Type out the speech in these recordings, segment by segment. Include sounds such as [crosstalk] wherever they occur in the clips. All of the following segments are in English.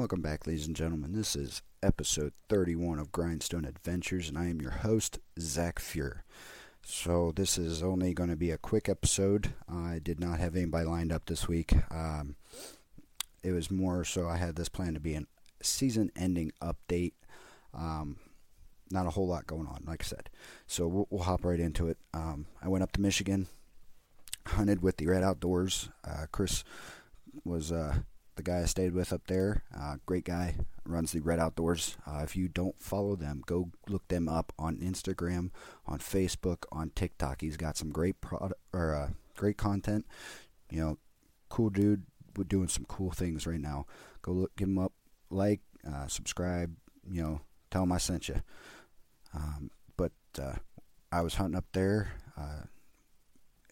Welcome back, ladies and gentlemen. This is episode 31 of Grindstone Adventures, and I am your host, Zach Fuhr. So, this is only going to be a quick episode. I did not have anybody lined up this week. Um, it was more so I had this plan to be a season ending update. Um, not a whole lot going on, like I said. So, we'll, we'll hop right into it. Um, I went up to Michigan, hunted with the Red Outdoors. Uh, Chris was. Uh, the guy I stayed with up there. Uh, great guy, runs the Red Outdoors. Uh, if you don't follow them, go look them up on Instagram, on Facebook, on TikTok. He's got some great product or uh, great content. You know, cool dude. We're doing some cool things right now. Go look, give him up, like, uh, subscribe. You know, tell him I sent you. Um, but uh, I was hunting up there uh,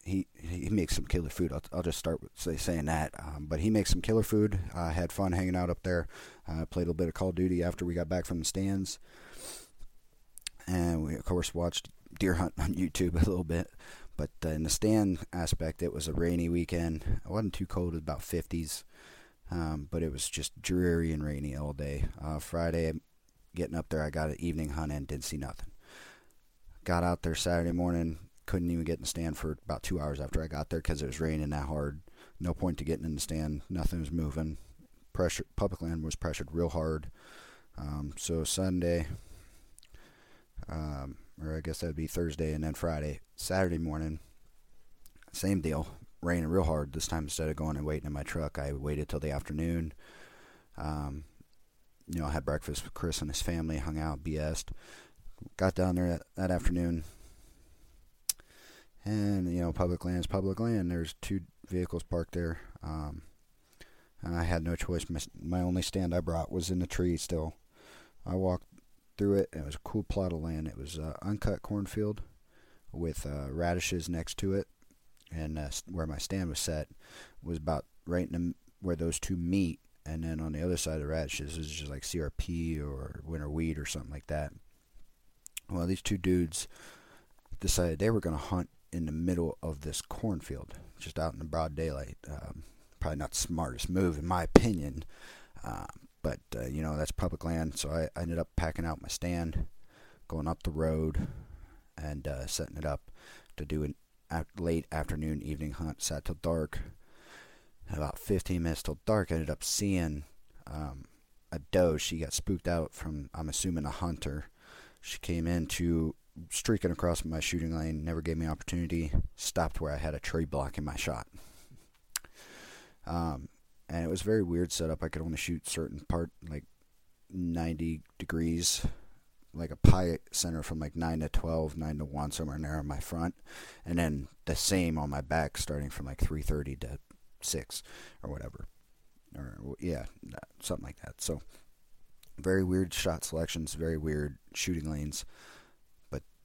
he he makes some killer food. I'll, I'll just start with say, saying that. Um, but he makes some killer food. I uh, had fun hanging out up there. Uh, played a little bit of Call of Duty after we got back from the stands, and we of course watched deer hunt on [laughs] YouTube a little bit. But uh, in the stand aspect, it was a rainy weekend. It wasn't too cold; it was about 50s, um, but it was just dreary and rainy all day. Uh, Friday, getting up there, I got an evening hunt and didn't see nothing. Got out there Saturday morning, couldn't even get in the stand for about two hours after I got there because it was raining that hard. No point to getting in the stand. Nothing was moving. Pressure, public land was pressured real hard. Um, so Sunday, um, or I guess that'd be Thursday, and then Friday, Saturday morning, same deal. Raining real hard. This time instead of going and waiting in my truck, I waited till the afternoon. Um, you know, I had breakfast with Chris and his family, hung out, BS'd. Got down there that, that afternoon, and you know public land is public land. There's two vehicles parked there, um, and I had no choice. My, my only stand I brought was in the tree. Still, I walked through it. it was a cool plot of land. It was uh, uncut cornfield with uh, radishes next to it, and uh, where my stand was set was about right in the, where those two meet. And then on the other side of the radishes is just like CRP or winter wheat or something like that. Well, these two dudes decided they were going to hunt in the middle of this cornfield, just out in the broad daylight. Um, probably not the smartest move, in my opinion. Uh, but, uh, you know, that's public land. So I, I, ended up packing out my stand, going up the road, and uh, setting it up to do an late afternoon, evening hunt. Sat till dark. About 15 minutes till dark, I ended up seeing um, a doe. She got spooked out from, I'm assuming, a hunter. She came into streaking across my shooting lane, never gave me opportunity, stopped where I had a tree blocking my shot. Um, and it was very weird setup. I could only shoot certain part, like 90 degrees, like a pie center from like 9 to 12, 9 to 1, somewhere near on my front. And then the same on my back, starting from like 3.30 to 6 or whatever. Or, yeah, something like that. So, very weird shot selections, very weird shooting lanes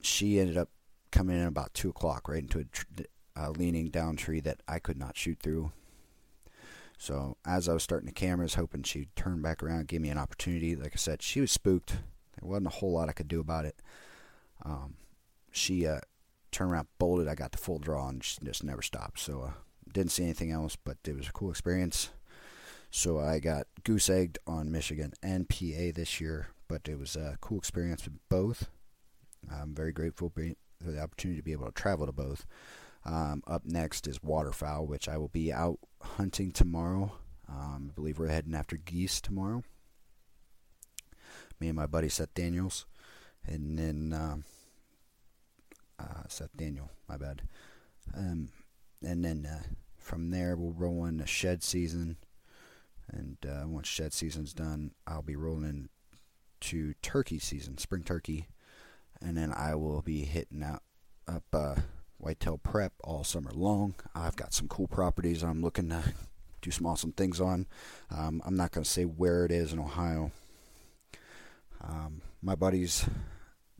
she ended up coming in about two o'clock, right into a tr- uh, leaning down tree that I could not shoot through. So as I was starting the cameras, hoping she'd turn back around, give me an opportunity. Like I said, she was spooked. There wasn't a whole lot I could do about it. Um, she uh, turned around, bolted. I got the full draw, and she just never stopped. So uh, didn't see anything else, but it was a cool experience. So I got goose egged on Michigan and PA this year, but it was a cool experience with both. I'm very grateful for the opportunity to be able to travel to both. Um, up next is waterfowl, which I will be out hunting tomorrow. Um, I believe we're heading after geese tomorrow. Me and my buddy Seth Daniels, and then um, uh, Seth Daniel, my bad. Um, and then uh, from there we'll roll into shed season, and uh, once shed season's done, I'll be rolling to turkey season, spring turkey and then I will be hitting out up uh, whitetail prep all summer long. I've got some cool properties I'm looking to do some awesome things on. Um, I'm not going to say where it is in Ohio. Um, my buddies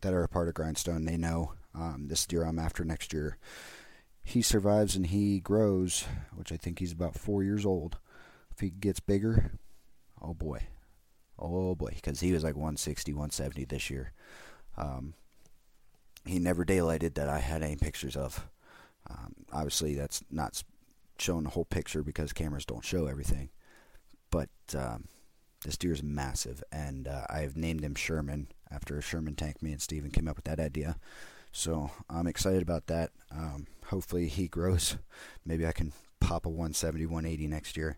that are a part of Grindstone, they know um, this deer I'm after next year. He survives and he grows, which I think he's about four years old. If he gets bigger, oh boy, oh boy, because he was like 160, 170 this year. Um, he never daylighted that I had any pictures of. Um, obviously, that's not showing the whole picture because cameras don't show everything. But um, this deer is massive, and uh, I've named him Sherman after Sherman tank. Me and Steven came up with that idea. So I'm excited about that. Um, hopefully he grows. Maybe I can pop a 170, 180 next year.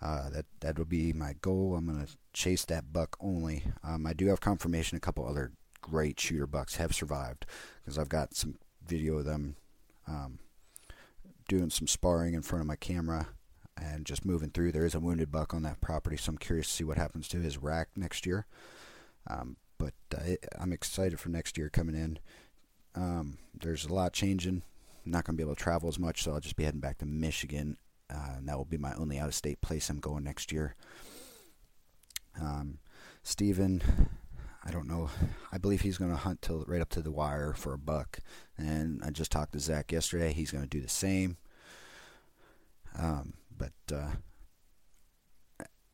Uh, that that will be my goal. I'm gonna chase that buck only. Um, I do have confirmation a couple other great shooter bucks have survived because I've got some video of them um, doing some sparring in front of my camera and just moving through. There is a wounded buck on that property, so I'm curious to see what happens to his rack next year. Um, but uh, I'm excited for next year coming in. Um, there's a lot changing. I'm not going to be able to travel as much, so I'll just be heading back to Michigan, uh, and that will be my only out-of-state place I'm going next year. Um, Steven, I don't know. I believe he's going to hunt till right up to the wire for a buck, and I just talked to Zach yesterday. He's going to do the same. Um, but uh,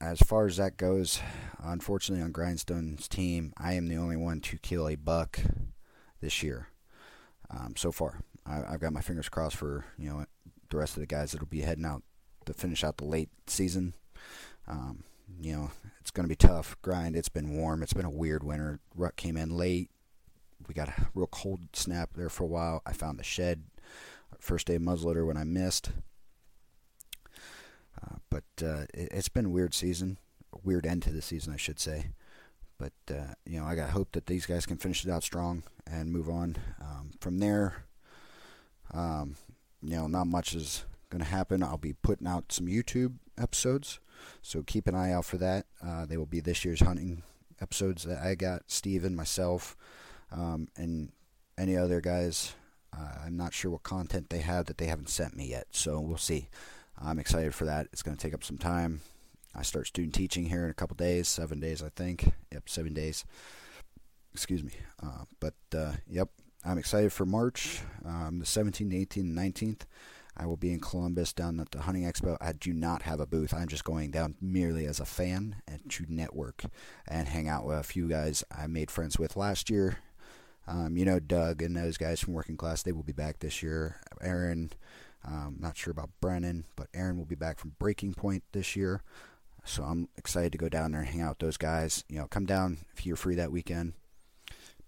as far as that goes, unfortunately on Grindstone's team, I am the only one to kill a buck this year. Um, so far, I, have got my fingers crossed for you know the rest of the guys that'll be heading out to finish out the late season. Um, you know, it's going to be tough grind. It's been warm. It's been a weird winter. Rut came in late. We got a real cold snap there for a while. I found the shed first day muzzleloader when I missed. Uh, but uh, it, has been a weird season, weird end to the season, I should say. But uh, you know, I got hope that these guys can finish it out strong and move on. Um, from there, um, you know, not much is going to happen. I'll be putting out some YouTube episodes, so keep an eye out for that. Uh, they will be this year's hunting episodes that I got, Steven, myself, um, and any other guys. Uh, I'm not sure what content they have that they haven't sent me yet, so we'll see. I'm excited for that. It's going to take up some time. I start student teaching here in a couple days, seven days, I think. Yep, seven days. Excuse me. Uh, but uh, yep, I'm excited for March, um, the 17th, 18th, and 19th. I will be in Columbus down at the Hunting Expo. I do not have a booth. I'm just going down merely as a fan and to network and hang out with a few guys I made friends with last year. Um, you know, Doug and those guys from Working Class, they will be back this year. Aaron, um, not sure about Brennan, but Aaron will be back from Breaking Point this year. So I'm excited to go down there and hang out with those guys. You know, come down if you're free that weekend.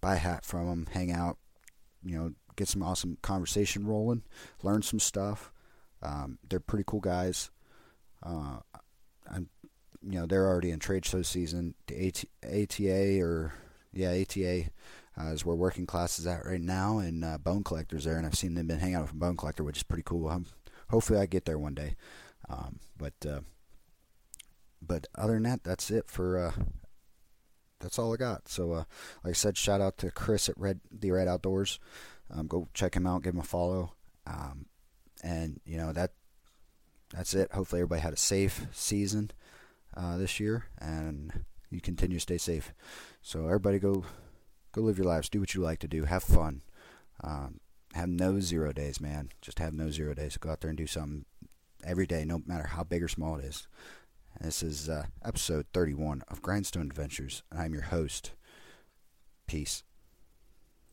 Buy a hat from them, hang out. You know, get some awesome conversation rolling, learn some stuff. Um, they're pretty cool guys. Uh, I'm, you know, they're already in trade show season. The AT, ATA or yeah, ATA uh, is where working class is at right now, and uh, Bone Collector's there, and I've seen them been hanging out with Bone Collector, which is pretty cool. I'm, hopefully, I get there one day. Um, but uh, but other than that, that's it for. That's all I got. So, uh, like I said, shout out to Chris at Red the Red Outdoors. Um, go check him out, give him a follow, um, and you know that that's it. Hopefully, everybody had a safe season uh, this year, and you continue to stay safe. So, everybody go go live your lives. Do what you like to do. Have fun. Um, have no zero days, man. Just have no zero days. Go out there and do something every day, no matter how big or small it is. This is uh, episode 31 of Grindstone Adventures, and I'm your host. Peace.